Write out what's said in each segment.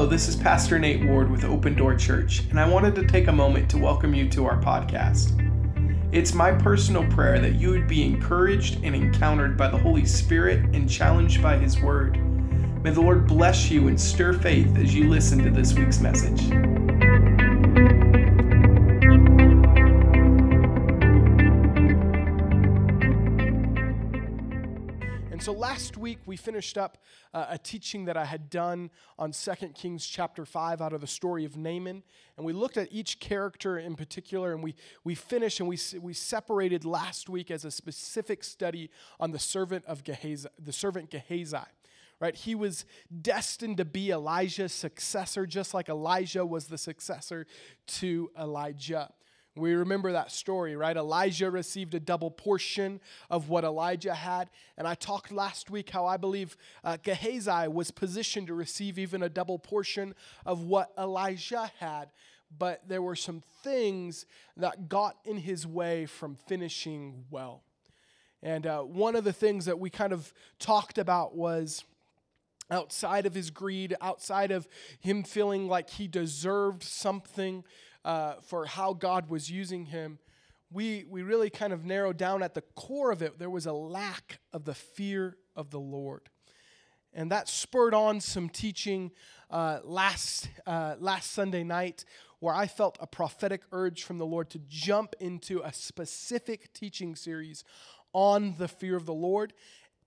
Hello, this is Pastor Nate Ward with Open Door Church, and I wanted to take a moment to welcome you to our podcast. It's my personal prayer that you would be encouraged and encountered by the Holy Spirit and challenged by His Word. May the Lord bless you and stir faith as you listen to this week's message. And so last week we finished up uh, a teaching that I had done on 2 Kings chapter 5 out of the story of Naaman. And we looked at each character in particular and we, we finished and we, we separated last week as a specific study on the servant of Gehazi, the servant Gehazi. Right? He was destined to be Elisha's successor, just like Elisha was the successor to Elijah. We remember that story, right? Elisha received a double portion of what Elijah had. And I talked last week how I believe uh, Gehazi was positioned to receive even a double portion of what Elisha had. But there were some things that got in his way from finishing well. And uh, one of the things that we kind of talked about was outside of his greed, outside of him feeling like he deserved something uh, for how God was using him, we, we really kind of narrowed down at the core of it, there was a lack of the fear of the Lord. And that spurred on some teaching uh, last, uh, last Sunday night where I felt a prophetic urge from the Lord to jump into a specific teaching series on the fear of the Lord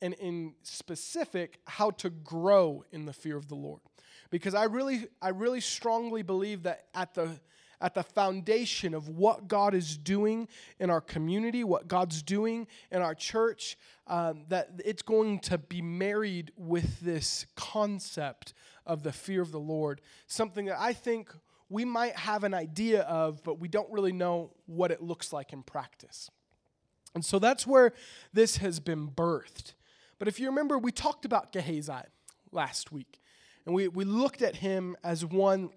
and in specific how to grow in the fear of the Lord. Because I really I really strongly believe that at the at the foundation of what God is doing in our community, what God's doing in our church, um, that it's going to be married with this concept of the fear of the Lord. Something that I think we might have an idea of, but we don't really know what it looks like in practice. And so that's where this has been birthed. But if you remember, we talked about Gehazi last week, and we, we looked at him as one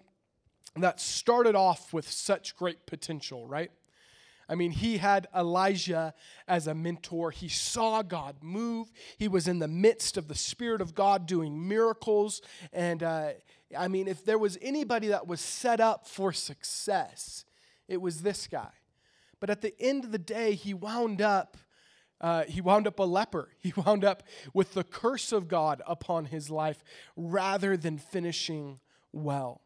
that started off with such great potential, right? I mean, he had Elisha as a mentor. He saw God move. He was in the midst of the Spirit of God doing miracles. And uh, I mean, if there was anybody that was set up for success, it was this guy. But at the end of the day, he wound up. Uh, he wound up a leper. He wound up with the curse of God upon his life rather than finishing well.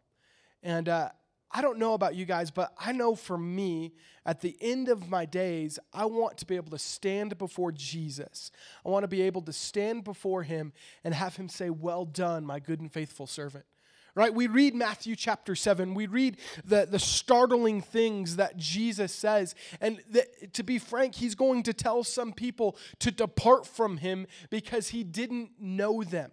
And uh, I don't know about you guys, but I know for me, at the end of my days, I want to be able to stand before Jesus. I want to be able to stand before him and have him say, Well done, my good and faithful servant. Right? We read Matthew chapter 7. We read the, the startling things that Jesus says. And the, to be frank, he's going to tell some people to depart from him because he didn't know them.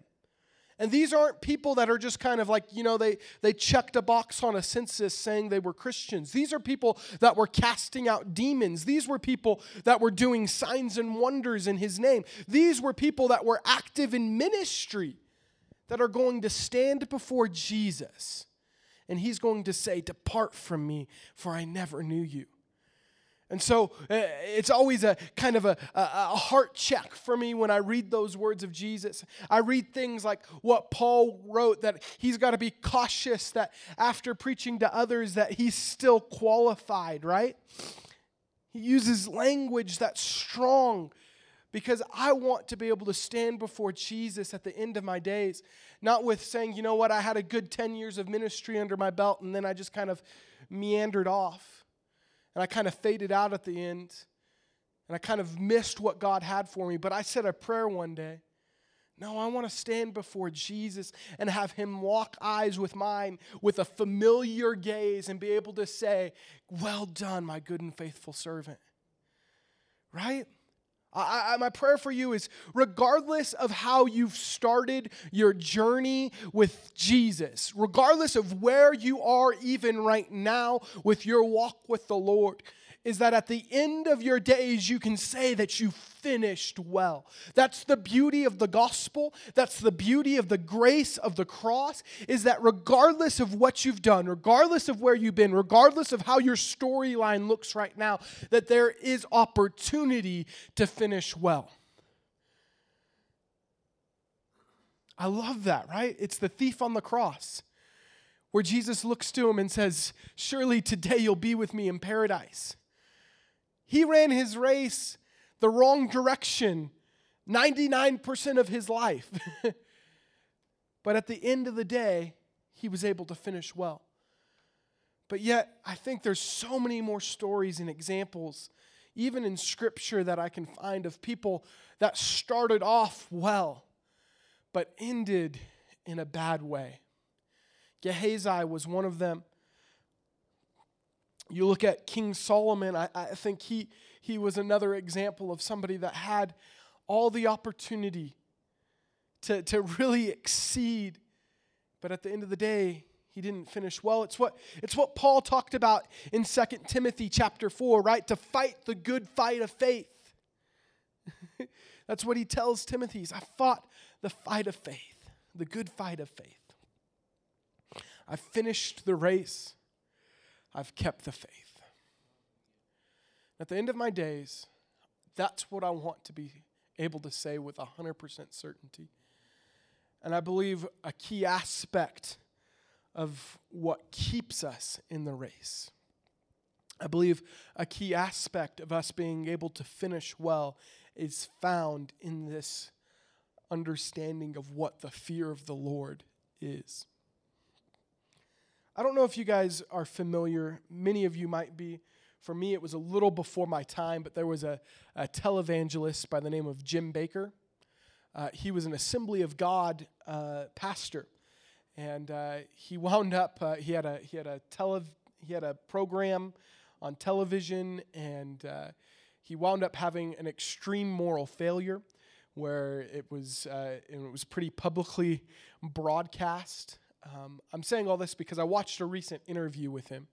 And these aren't people that are just kind of like, you know, they, they checked a box on a census saying they were Christians. These are people that were casting out demons. These were people that were doing signs and wonders in his name. These were people that were active in ministry that are going to stand before Jesus. And he's going to say, Depart from me, for I never knew you. And so uh, it's always a kind of a, a, a, heart check for me when I read those words of Jesus. I read things like what Paul wrote that he's got to be cautious that after preaching to others that he's still qualified, right? He uses language that's strong because I want to be able to stand before Jesus at the end of my days, not with saying, you know what, I had a good 10 years of ministry under my belt and then I just kind of meandered off and I kind of faded out at the end. And I kind of missed what God had for me. But I said a prayer one day. No, I want to stand before Jesus and have him lock eyes with mine with a familiar gaze and be able to say, Well done, my good and faithful servant. Right? I, I, my prayer for you is regardless of how you've started your journey with Jesus, regardless of where you are even right now with your walk with the Lord, is that at the end of your days, you can say that you finished well. That's the beauty of the gospel. That's the beauty of the grace of the cross, is that regardless of what you've done, regardless of where you've been, regardless of how your storyline looks right now, that there is opportunity to finish well. I love that, right? It's the thief on the cross. where Jesus looks to him and says, Surely today you'll be with me in paradise. He ran his race the wrong direction 99% of his life. but at the end of the day, he was able to finish well. But yet, I think there's so many more stories and examples, even in scripture, that I can find of people that started off well, but ended in a bad way. Gehazi was one of them. You look at King Solomon, I, I think he, he was another example of somebody that had all the opportunity to, to really exceed, but at the end of the day, he didn't finish well. It's what, it's what Paul talked about in 2 Timothy chapter 4, right? To fight the good fight of faith. That's what he tells Timothy. I fought the fight of faith, the good fight of faith. I've finished the race. I've kept the faith. At the end of my days, that's what I want to be able to say with 100% certainty. And I believe a key aspect of what keeps us in the race. I believe a key aspect of us being able to finish well is found in this understanding of what the fear of the Lord is. I don't know if you guys are familiar, many of you might be. For me, it was a little before my time, but there was a, a televangelist by the name of Jim Bakker. Uh, he was an Assembly of God uh, pastor, and uh, he wound up. Uh, he had a he had a tele he had a program on television, and uh, he wound up having an extreme moral failure, where it was uh, it was pretty publicly broadcast. Um, I'm saying all this because I watched a recent interview with him,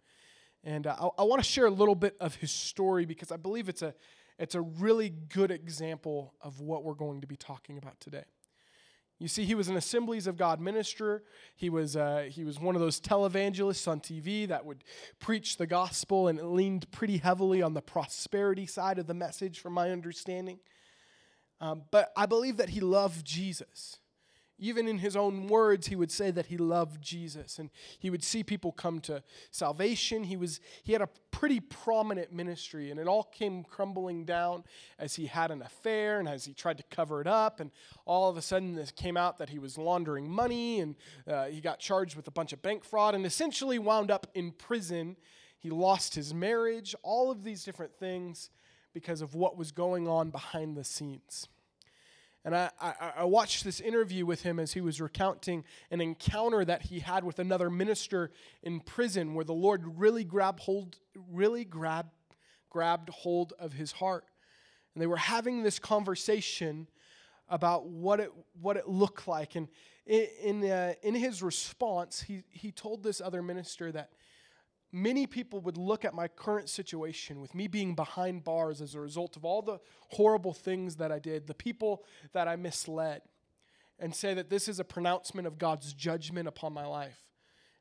and uh, I, I want to share a little bit of his story because I believe it's a, it's a really good example of what we're going to be talking about today. You see, he was an Assemblies of God minister. He was, uh, he was one of those televangelists on TV that would preach the gospel and leaned pretty heavily on the prosperity side of the message, from my understanding. Um, but I believe that he loved Jesus. Even in his own words, he would say that he loved Jesus and he would see people come to salvation. He, was, he had a pretty prominent ministry, and it all came crumbling down as he had an affair and as he tried to cover it up. And all of a sudden, this came out that he was laundering money and uh, he got charged with a bunch of bank fraud and essentially wound up in prison. He lost his marriage, all of these different things because of what was going on behind the scenes. And I, I, I, watched this interview with him as he was recounting an encounter that he had with another minister in prison where the Lord really grabbed hold, really grabbed, grabbed hold of his heart. And they were having this conversation about what it, what it looked like. And in, in, uh, in his response, he, he told this other minister that many people would look at my current situation with me being behind bars as a result of all the horrible things that I did, the people that I misled, and say that this is a pronouncement of God's judgment upon my life.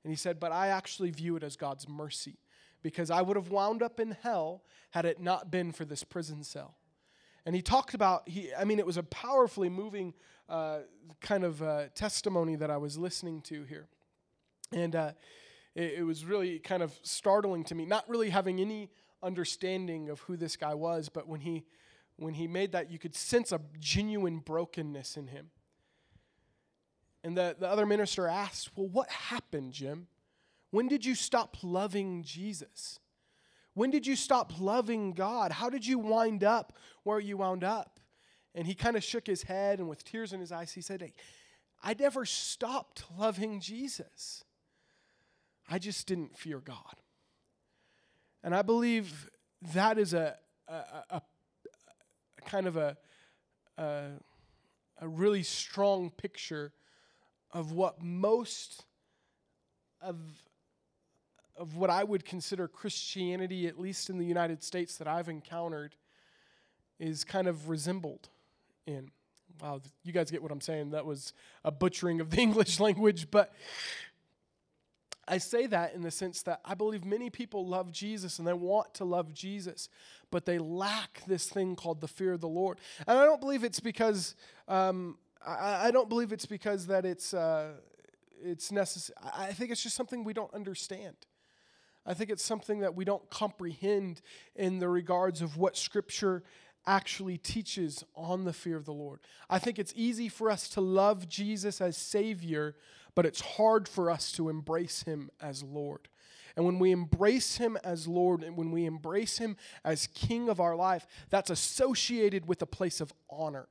And he said, But I actually view it as God's mercy because I would have wound up in hell had it not been for this prison cell. And he talked about, he, I mean, it was a powerfully moving uh, kind of uh, testimony that I was listening to here. And uh, it, it was really kind of startling to me, not really having any understanding of who this guy was, but when he when he made that, you could sense a genuine brokenness in him. And the, the other minister asked, Well, what happened, Jim? When did you stop loving Jesus? When did you stop loving God? How did you wind up where you wound up? And he kind of shook his head and with tears in his eyes, he said, hey, I never stopped loving Jesus. I just didn't fear God. And I believe that is a, a, a, a kind of a, a, a really strong picture of what most of, of what I would consider Christianity, at least in the United States that I've encountered, is kind of resembled in. Wow, you guys get what I'm saying. That was a butchering of the English language, but I say that in the sense that I believe many people love Jesus and they want to love Jesus, but they lack this thing called the fear of the Lord. And I don't believe it's because um, I, I, don't believe it's because that it's uh, it's necessary. I think it's just something we don't understand. I think it's something that we don't comprehend in the regards of what Scripture actually teaches on the fear of the Lord. I think it's easy for us to love Jesus as Savior, but it's hard for us to embrace Him as Lord. And when we embrace Him as Lord and when we embrace Him as King of our life, that's associated with a place of honor.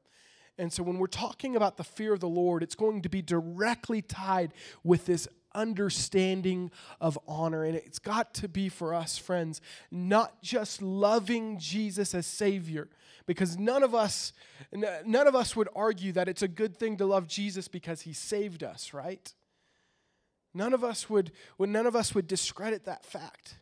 And so when we're talking about the fear of the Lord, it's going to be directly tied with this understanding of honor. And it's got to be for us, friends, not just loving Jesus as Savior, because none of us none of us would argue that it's a good thing to love Jesus because he saved us, right? None of us would, would none of us would discredit that fact.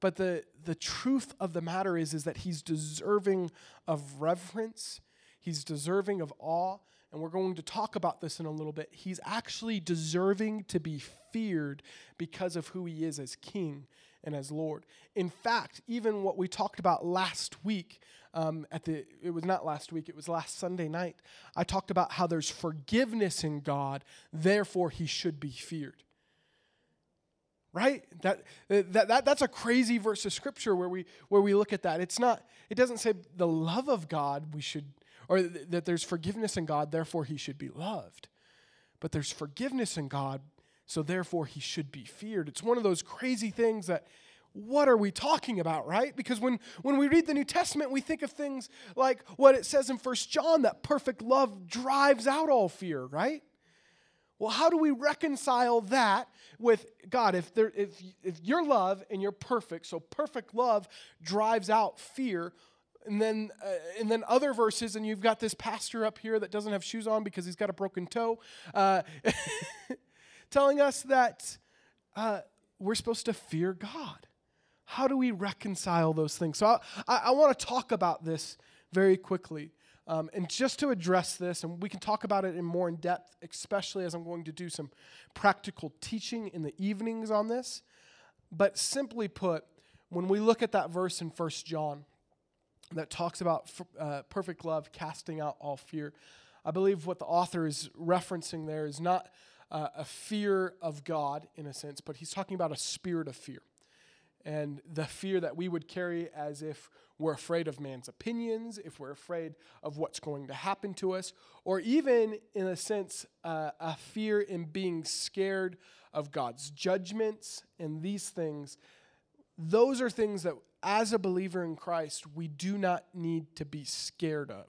But the, the truth of the matter is, is that he's deserving of reverence, he's deserving of awe, and we're going to talk about this in a little bit. He's actually deserving to be feared because of who he is as king and as Lord. In fact, even what we talked about last week, um, at the it was not last week, it was last Sunday night. I talked about how there's forgiveness in God, therefore he should be feared. Right? That, that, that that's a crazy verse of scripture where we where we look at that. It's not, it doesn't say the love of God we should or th- that there's forgiveness in God, therefore he should be loved. But there's forgiveness in God, so therefore he should be feared. It's one of those crazy things that what are we talking about, right? Because when, when we read the New Testament, we think of things like what it says in First John that perfect love drives out all fear, right? Well, how do we reconcile that with God? If, there, if, if your love and you're perfect, so perfect love drives out fear, and then, uh, and then other verses, and you've got this pastor up here that doesn't have shoes on because he's got a broken toe, uh, telling us that uh, we're supposed to fear God. How do we reconcile those things? So I, I, want to talk about this very quickly. Um, and just to address this, and we can talk about it in more in depth, especially as I'm going to do some practical teaching in the evenings on this. But simply put, when we look at that verse in First John that talks about uh, perfect love casting out all fear, I believe what the author is referencing there is not uh, a fear of God in a sense, but he's talking about a spirit of fear and the fear that we would carry as if we're afraid of man's opinions, if we're afraid of what's going to happen to us, or even, in a sense, uh, a fear in being scared of God's judgments and these things. Those are things that, as a believer in Christ, we do not need to be scared of.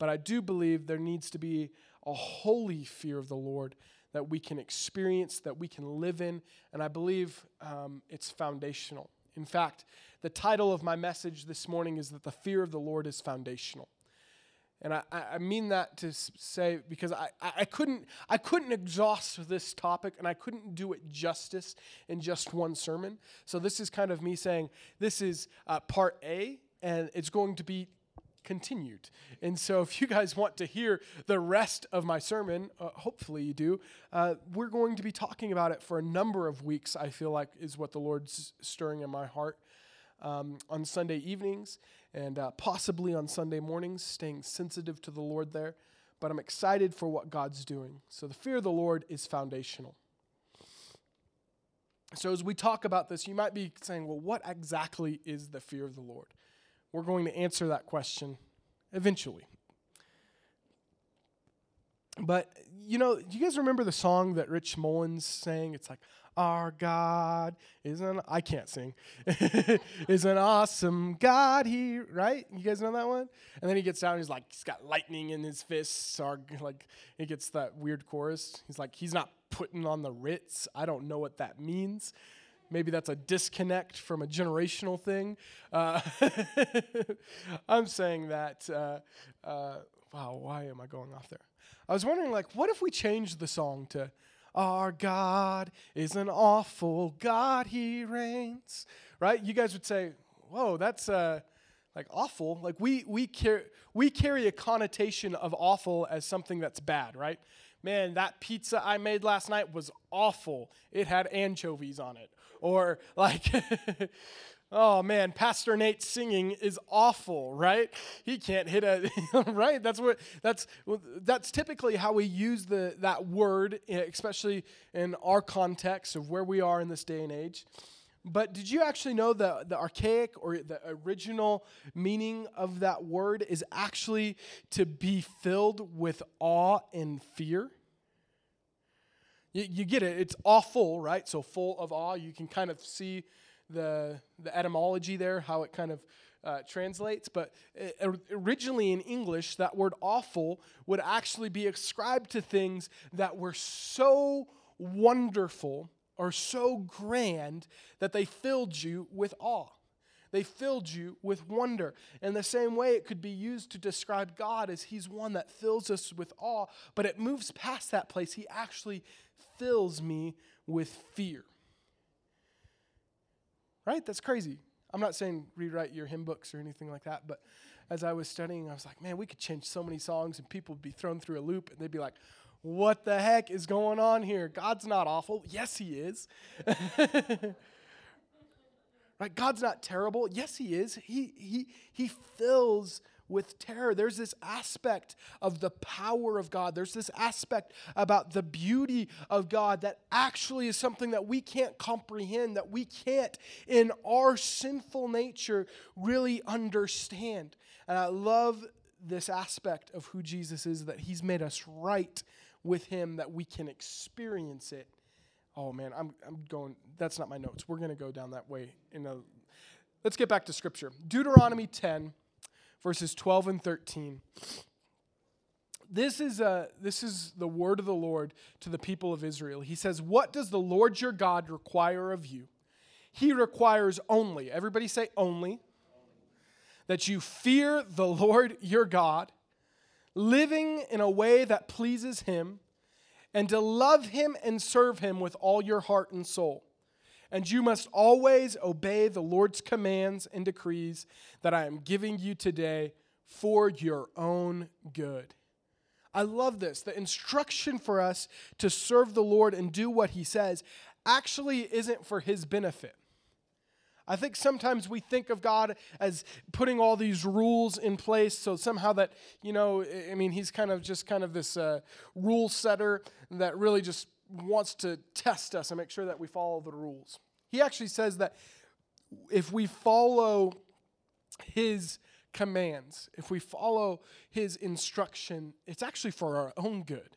But I do believe there needs to be a holy fear of the Lord that we can experience, that we can live in, and I believe um, it's foundational. In fact, the title of my message this morning is that the fear of the Lord is foundational. And I, I mean that to say because I, I, couldn't, I couldn't exhaust this topic and I couldn't do it justice in just one sermon. So this is kind of me saying this is uh, part A, and it's going to be continued. And so, if you guys want to hear the rest of my sermon, uh, hopefully you do, uh, we're going to be talking about it for a number of weeks, I feel like is what the Lord's stirring in my heart um, on Sunday evenings and uh, possibly on Sunday mornings, staying sensitive to the Lord there. But I'm excited for what God's doing. So, the fear of the Lord is foundational. So, as we talk about this, you might be saying, well, what exactly is the fear of the Lord? We're going to answer that question eventually. But, you know, do you guys remember the song that Rich Mullins sang? It's like, Our God is an, I can't sing, is an awesome God. He, right? You guys know that one? And then he gets down, he's like, he's got lightning in his fists, or like, he gets that weird chorus. He's like, he's not putting on the Ritz. I don't know what that means. Maybe that's a disconnect from a generational thing. Uh, I'm saying that. Uh, uh, wow, why am I going off there? I was wondering, like, what if we changed the song to "Our God is an awful God, He reigns"? Right? You guys would say, "Whoa, that's uh, like awful." Like we we carry we carry a connotation of awful as something that's bad, right? Man, that pizza I made last night was awful. It had anchovies on it or like Oh man, Pastor Nate singing is awful, right? He can't hit a right. That's what that's that's typically how we use the that word, eh, especially in our context of where we are in this day and age. But did you actually know the, the archaic or the original meaning of that word is actually to be filled with awe and fear? You, you get it. It's awful, right? So full of awe. You can kind of see the, the etymology there, how it kind of uh, translates. But uh, originally in English, that word awful would actually be ascribed to things that were so wonderful or so grand that they filled you with awe. They filled you with wonder. In the same way, it could be used to describe God as He's one that fills us with awe, but it moves past that place. He actually fills me with fear. Right? That's crazy. I'm not saying rewrite your hymn books or anything like that, but as I was studying, I was like, man, we could change so many songs and people would be thrown through a loop and they'd be like, what the heck is going on here? God's not awful. Yes, He is. right? God's not terrible. Yes, He is. He, he, he fills with terror. There's this aspect of the power of God. There's this aspect about the beauty of God that actually is something that we can't comprehend, that we can't, in our sinful nature, really understand. And I love this aspect of who Jesus is that He's made us right with Him, that we can experience it. Oh man, I'm, I'm going, that's not my notes. We're going to go down that way in a. Let's get back to Scripture. Deuteronomy 10 verses 12 and 13. This is, uh, this is the word of the Lord to the people of Israel. He says, What does the Lord your God require of you? He requires only, everybody say only, that you fear the Lord your God, living in a way that pleases him, and to love him and serve him with all your heart and soul and you must always obey the Lord's commands and decrees that I am giving you today for your own good. I love this. The instruction for us to serve the Lord and do what he says actually isn't for his benefit. I think sometimes we think of God as putting all these rules in place so somehow that, you know, I mean, he's kind of just kind of this uh, rule setter that really just wants to test us and make sure that we follow the rules. He actually says that if we follow his commands, if we follow his instruction, it's actually for our own good.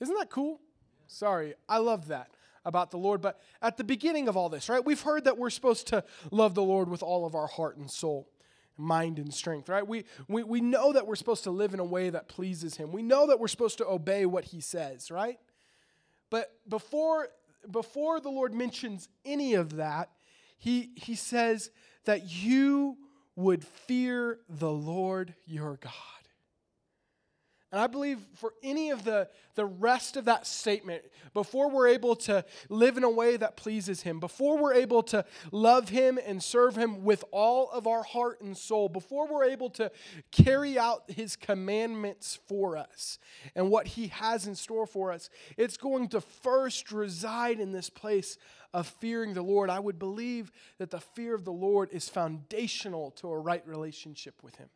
Isn't that cool? Sorry, I love that about the Lord. But at the beginning of all this, right, we've heard that we're supposed to love the Lord with all of our heart and soul, mind and strength, right? We, we, we know that we're supposed to live in a way that pleases Him. We know that we're supposed to obey what He says, right? But before, before the Lord mentions any of that, he, he says that you would fear the Lord your God. And I believe for any of the, the rest of that statement, before we're able to live in a way that pleases Him, before we're able to love Him and serve Him with all of our heart and soul, before we're able to carry out His commandments for us and what He has in store for us, it's going to first reside in this place of fearing the Lord. I would believe that the fear of the Lord is foundational to a right relationship with Him.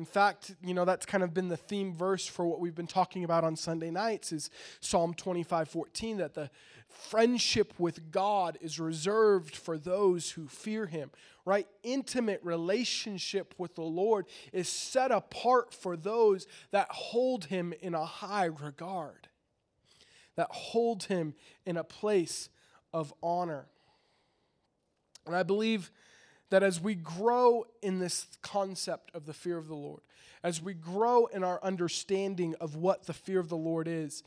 In fact, you know, that's kind of been the theme verse for what we've been talking about on Sunday nights is Psalm 25, 14, that the friendship with God is reserved for those who fear him, right? Intimate relationship with the Lord is set apart for those that hold him in a high regard, that hold him in a place of honor. And I believe that as we grow in this concept of the fear of the Lord, as we grow in our understanding of what the fear of the Lord is,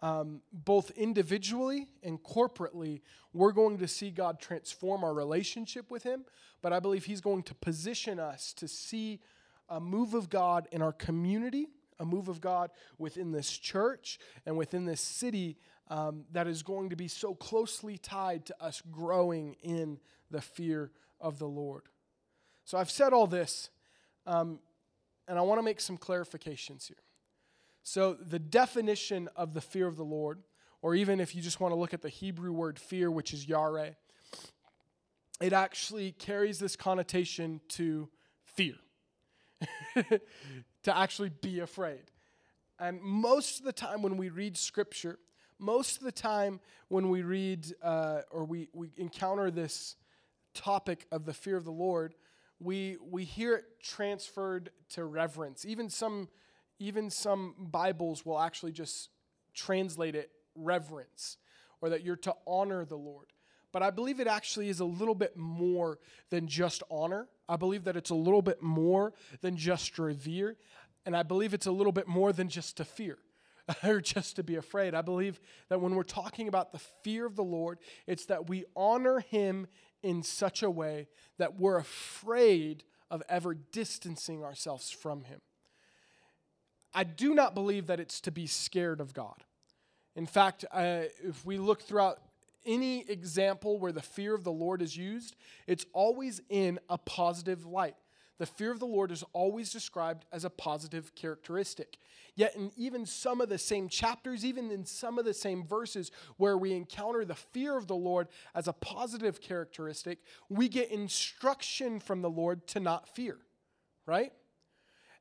um, both individually and corporately, we're going to see God transform our relationship with Him. But I believe He's going to position us to see a move of God in our community, a move of God within this church and within this city um, that is going to be so closely tied to us growing in the fear of the Lord. So I've said all this, um, and I want to make some clarifications here. So, the definition of the fear of the Lord, or even if you just want to look at the Hebrew word fear, which is yare, it actually carries this connotation to fear, to actually be afraid. And most of the time when we read scripture, most of the time when we read uh, or we, we encounter this topic of the fear of the Lord, we, we hear it transferred to reverence. Even some, even some Bibles will actually just translate it reverence, or that you're to honor the Lord. But I believe it actually is a little bit more than just honor. I believe that it's a little bit more than just revere. And I believe it's a little bit more than just to fear or just to be afraid. I believe that when we're talking about the fear of the Lord, it's that we honor Him in such a way that we're afraid of ever distancing ourselves from Him. I do not believe that it's to be scared of God. In fact, uh, if we look throughout any example where the fear of the Lord is used, it's always in a positive light the fear of the Lord is always described as a positive characteristic. Yet, in even some of the same chapters, even in some of the same verses where we encounter the fear of the Lord as a positive characteristic, we get instruction from the Lord to not fear, right?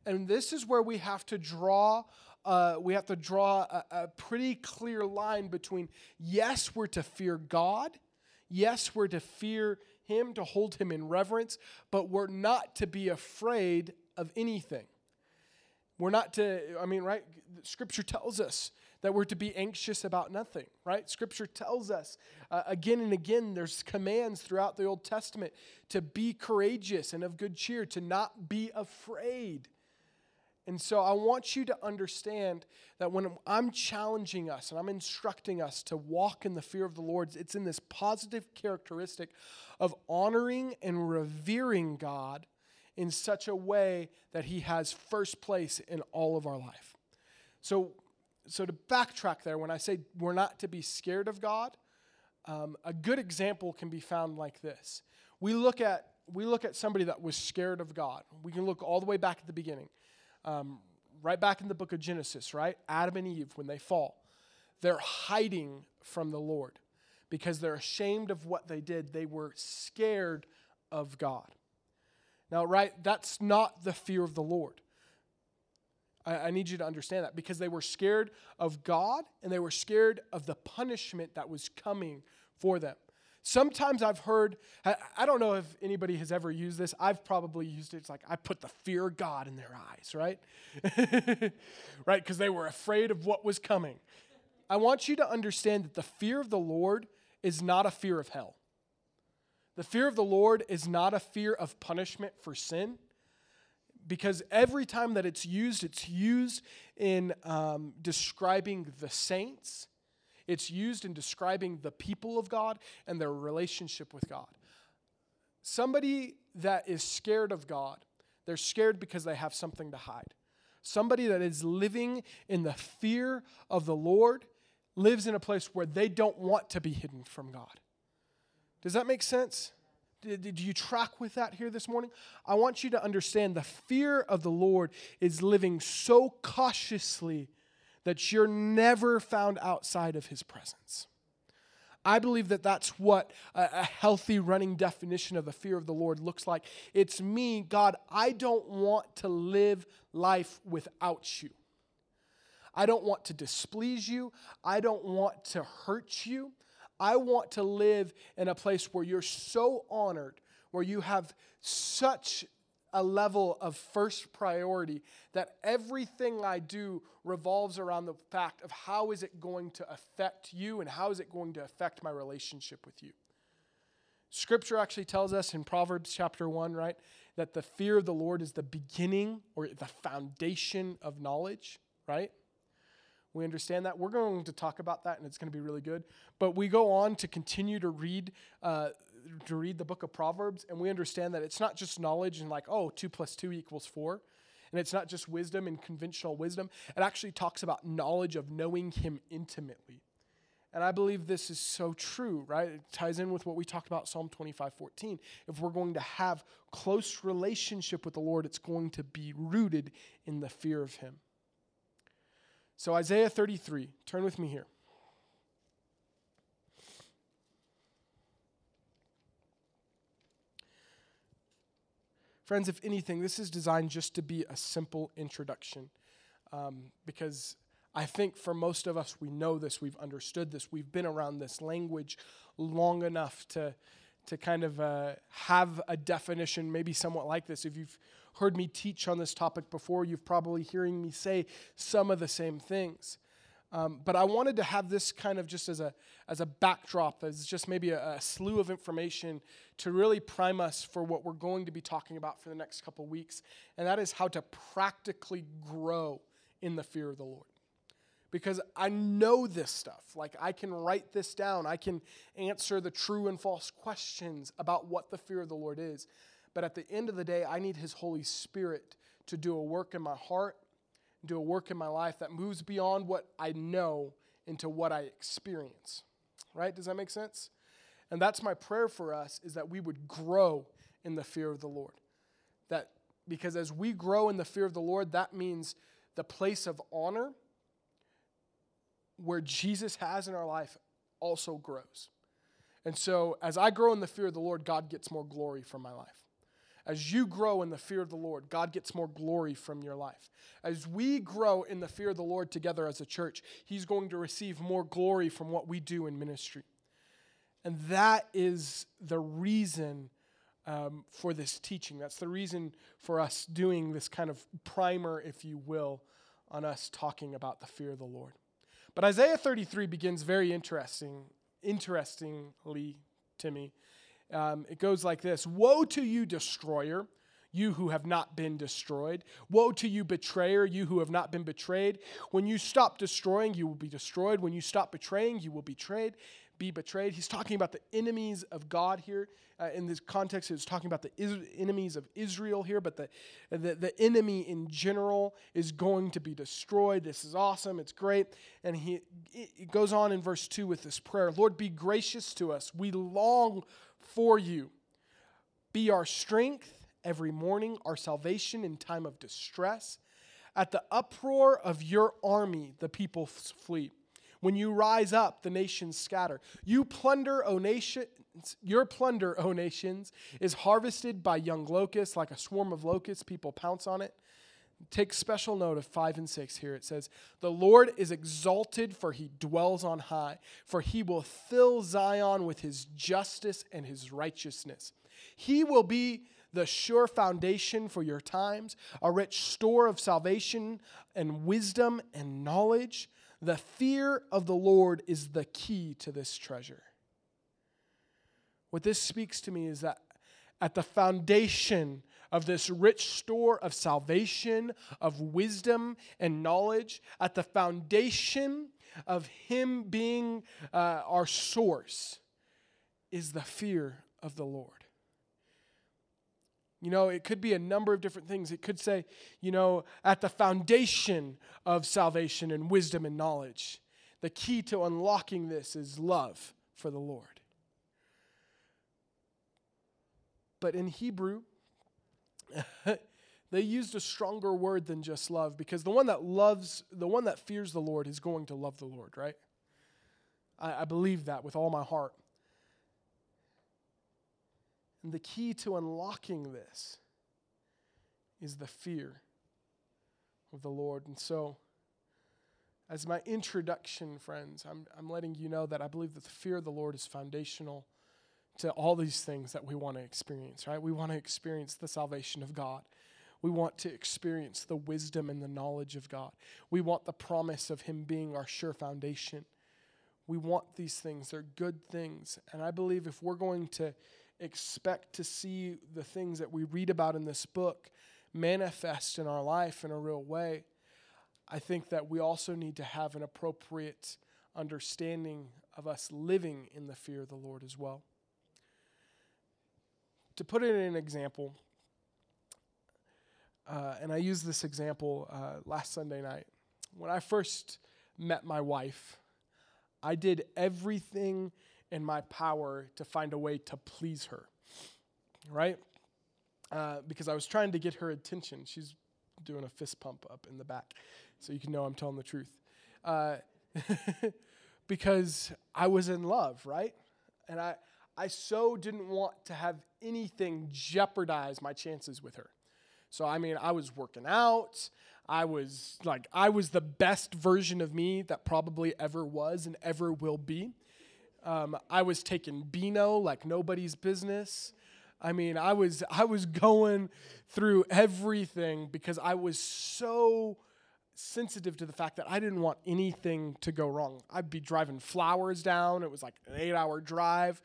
And this is where we have to draw. Uh, we have to draw a, a pretty clear line between yes, we're to fear God, yes, we're to fear him, to hold him in reverence, but we're not to be afraid of anything. We're not to, I mean, right? Scripture tells us that we're to be anxious about nothing, right? Scripture tells us uh, again and again, there's commands throughout the Old Testament to be courageous and of good cheer, to not be afraid. And so I want you to understand that when I'm challenging us and I'm instructing us to walk in the fear of the Lord, it's in this positive characteristic of honoring and revering God in such a way that He has first place in all of our life. So, so to backtrack there, when I say we're not to be scared of God, um, a good example can be found like this. We look at we look at somebody that was scared of God. We can look all the way back at the beginning um, right back in the book of Genesis, right? Adam and Eve, when they fall, they're hiding from the Lord because they're ashamed of what they did. They were scared of God. Now, right, that's not the fear of the Lord. I, I, need you to understand that because they were scared of God and they were scared of the punishment that was coming for them. Sometimes I've heard, I don't know if anybody has ever used this. I've probably used it. It's like I put the fear of God in their eyes, right? right? Because they were afraid of what was coming. I want you to understand that the fear of the Lord is not a fear of hell. The fear of the Lord is not a fear of punishment for sin because every time that it's used, it's used in um, describing the saints it's used in describing the people of God and their relationship with God. Somebody that is scared of God, they're scared because they have something to hide. Somebody that is living in the fear of the Lord lives in a place where they don't want to be hidden from God. Does that make sense? Did, you track with that here this morning? I want you to understand the fear of the Lord is living so cautiously that you're never found outside of his presence. I believe that that's what a, healthy running definition of the fear of the Lord looks like. It's me, God, I don't want to live life without you. I don't want to displease you. I don't want to hurt you. I want to live in a place where you're so honored, where you have such a level of first priority that everything I do revolves around the fact of how is it going to affect you and how is it going to affect my relationship with you. Scripture actually tells us in Proverbs chapter 1, right, that the fear of the Lord is the beginning or the foundation of knowledge, right? We understand that. We're going to talk about that, and it's going to be really good. But we go on to continue to read uh, to read the book of Proverbs, and we understand that it's not just knowledge and like, oh, two plus two equals four. And it's not just wisdom and conventional wisdom. It actually talks about knowledge of knowing Him intimately. And I believe this is so true, right? It ties in with what we talked about Psalm 25 14. If we're going to have close relationship with the Lord, it's going to be rooted in the fear of Him. So, Isaiah 33, turn with me here. Friends, if anything, this is designed just to be a simple introduction um, because I think for most of us, we know this, we've understood this, we've been around this language long enough to, to kind of uh, have a definition, maybe somewhat like this. If you've heard me teach on this topic before, you've probably hearing me say some of the same things. Um, but I wanted to have this kind of just as a, as a backdrop, as just maybe a, a, slew of information to really prime us for what we're going to be talking about for the next couple weeks. And that is how to practically grow in the fear of the Lord. Because I know this stuff. Like I can write this down, I can answer the true and false questions about what the fear of the Lord is. But at the end of the day, I need His Holy Spirit to do a work in my heart do a work in my life that moves beyond what I know into what I experience. Right? Does that make sense? And that's my prayer for us is that we would grow in the fear of the Lord. That because as we grow in the fear of the Lord, that means the place of honor where Jesus has in our life also grows. And so as I grow in the fear of the Lord, God gets more glory from my life. As you grow in the fear of the Lord, God gets more glory from your life. As we grow in the fear of the Lord together as a church, He's going to receive more glory from what we do in ministry. And that is the reason um, for this teaching. That's the reason for us doing this kind of primer, if you will, on us talking about the fear of the Lord. But Isaiah 33 begins very interesting, interestingly to me. Um, it goes like this Woe to you, destroyer, you who have not been destroyed. Woe to you, betrayer, you who have not been betrayed. When you stop destroying, you will be destroyed. When you stop betraying, you will be betrayed. Be betrayed. He's talking about the enemies of God here. Uh, in this context, he's talking about the is- enemies of Israel here, but the, the, the enemy in general is going to be destroyed. This is awesome. It's great. And he it goes on in verse 2 with this prayer Lord, be gracious to us. We long for you. Be our strength every morning, our salvation in time of distress. At the uproar of your army, the people flee. When you rise up, the nations scatter. You plunder, O nations, your plunder, O nations, is harvested by young locusts, like a swarm of locusts. People pounce on it. Take special note of 5 and 6 here. It says, The Lord is exalted, for he dwells on high, for he will fill Zion with his justice and his righteousness. He will be the sure foundation for your times, a rich store of salvation and wisdom and knowledge. The fear of the Lord is the key to this treasure. What this speaks to me is that at the foundation of this rich store of salvation, of wisdom and knowledge, at the foundation of Him being uh, our source, is the fear of the Lord. You know, it could be a number of different things. It could say, you know, at the foundation of salvation and wisdom and knowledge, the key to unlocking this is love for the Lord. But in Hebrew, they used a stronger word than just love because the one that loves, the one that fears the Lord is going to love the Lord, right? I, I believe that with all my heart. And the key to unlocking this is the fear of the Lord. And so, as my introduction, friends, I'm, I'm letting you know that I believe that the fear of the Lord is foundational to all these things that we want to experience, right? We want to experience the salvation of God. We want to experience the wisdom and the knowledge of God. We want the promise of Him being our sure foundation. We want these things. They're good things. And I believe if we're going to expect to see the things that we read about in this book manifest in our life in a real way, I think that we also need to have an appropriate understanding of us living in the fear of the Lord as well to put it in an example, uh, and I used this example uh, last Sunday night. When I first met my wife, I did everything in my power to find a way to please her, right? Uh, because I was trying to get her attention. She's doing a fist pump up in the back, so you can know I'm telling the truth. Uh, because I was in love, right? And I, I so didn't want to have anything jeopardize my chances with her. So, I mean, I was working out. I was like, I was the best version of me that probably ever was and ever will be. Um, I was taking Beano like nobody's business. I mean, I was I was going through everything because I was so sensitive to the fact that I didn't want anything to go wrong. I'd be driving flowers down. It was like an 8-hour drive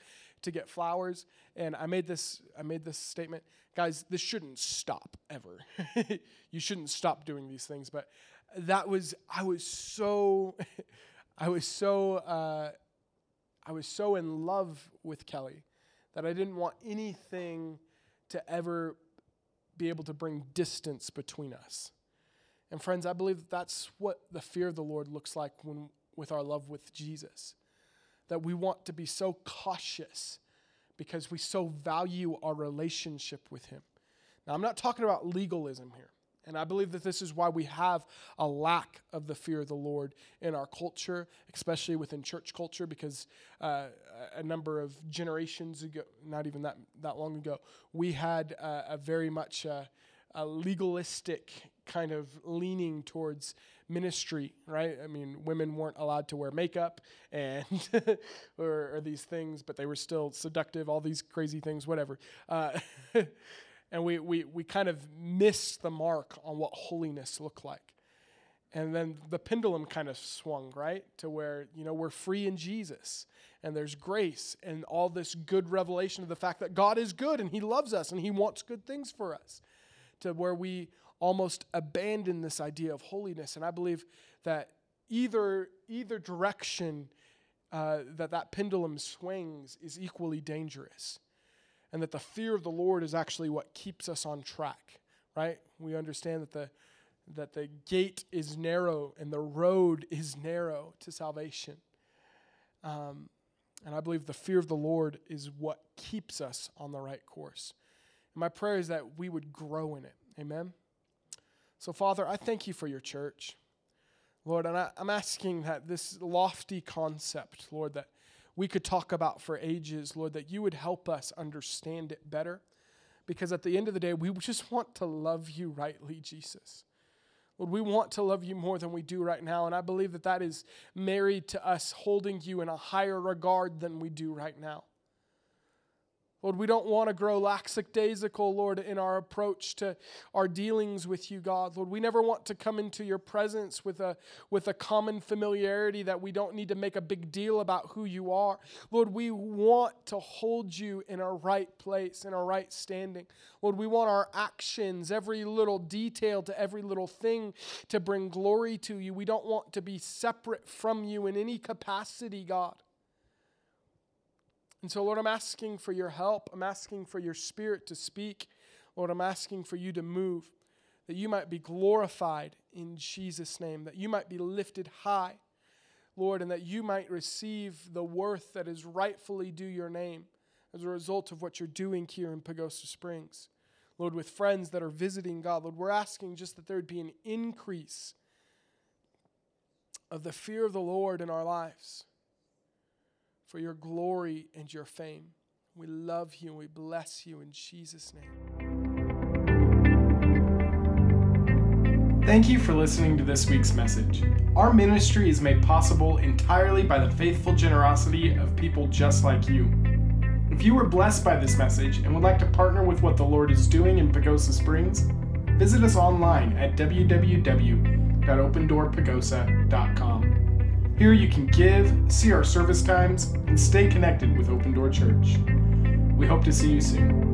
to get flowers, and I made this I made this statement, guys, this shouldn't stop ever. you shouldn't stop doing these things, but that was I was so I was so uh, I was so in love with Kelly that I didn't want anything to ever be able to bring distance between us. And friends, I believe that that's what the fear of the Lord looks like when with our love with Jesus. That we want to be so cautious because we so value our relationship with him. Now, I'm not talking about legalism here. And I believe that this is why we have a lack of the fear of the Lord in our culture, especially within church culture, because uh, a number of generations ago, not even that, that long ago, we had uh, a very much uh, a legalistic kind of leaning towards ministry, right? I mean, women weren't allowed to wear makeup and or, or, these things, but they were still seductive, all these crazy things, whatever. Uh, and we, we, we kind of missed the mark on what holiness looked like. And then the pendulum kind of swung, right? To where, you know, we're free in Jesus and there's grace and all this good revelation of the fact that God is good and He loves us and He wants good things for us. To where we almost abandon this idea of holiness. And I believe that either, either direction uh, that that pendulum swings is equally dangerous and that the fear of the Lord is actually what keeps us on track, right? We understand that the that the gate is narrow and the road is narrow to salvation. Um, and I believe the fear of the Lord is what keeps us on the right course. And my prayer is that we would grow in it. Amen. So, Father, I thank you for your church. Lord, and I, am asking that this lofty concept, Lord, that we could talk about for ages, Lord, that you would help us understand it better. Because at the end of the day, we just want to love you rightly, Jesus. Lord, we want to love you more than we do right now. And I believe that that is married to us holding you in a higher regard than we do right now. Lord, we don't want to grow lackadaisical, Lord, in our approach to our dealings with you, God. Lord, we never want to come into your presence with a, with a common familiarity that we don't need to make a big deal about who you are. Lord, we want to hold you in a right place, in a right standing. Lord, we want our actions, every little detail to every little thing to bring glory to you. We don't want to be separate from you in any capacity, God. And so, Lord, I'm asking for your help. I'm asking for your spirit to speak. Lord, I'm asking for you to move, that you might be glorified in Jesus' name, that you might be lifted high, Lord, and that you might receive the worth that is rightfully due your name as a result of what you're doing here in Pagosa Springs. Lord, with friends that are visiting God, Lord, we're asking just that there would be an increase of the fear of the Lord in our lives for your glory and your fame. We love you and we bless you in Jesus' name. Thank you for listening to this week's message. Our ministry is made possible entirely by the faithful generosity of people just like you. If you were blessed by this message and would like to partner with what the Lord is doing in Pagosa Springs, visit us online at www.opendoorpagosa.com. Here you can give, see our service times, and stay connected with Open Door Church. We hope to see you soon.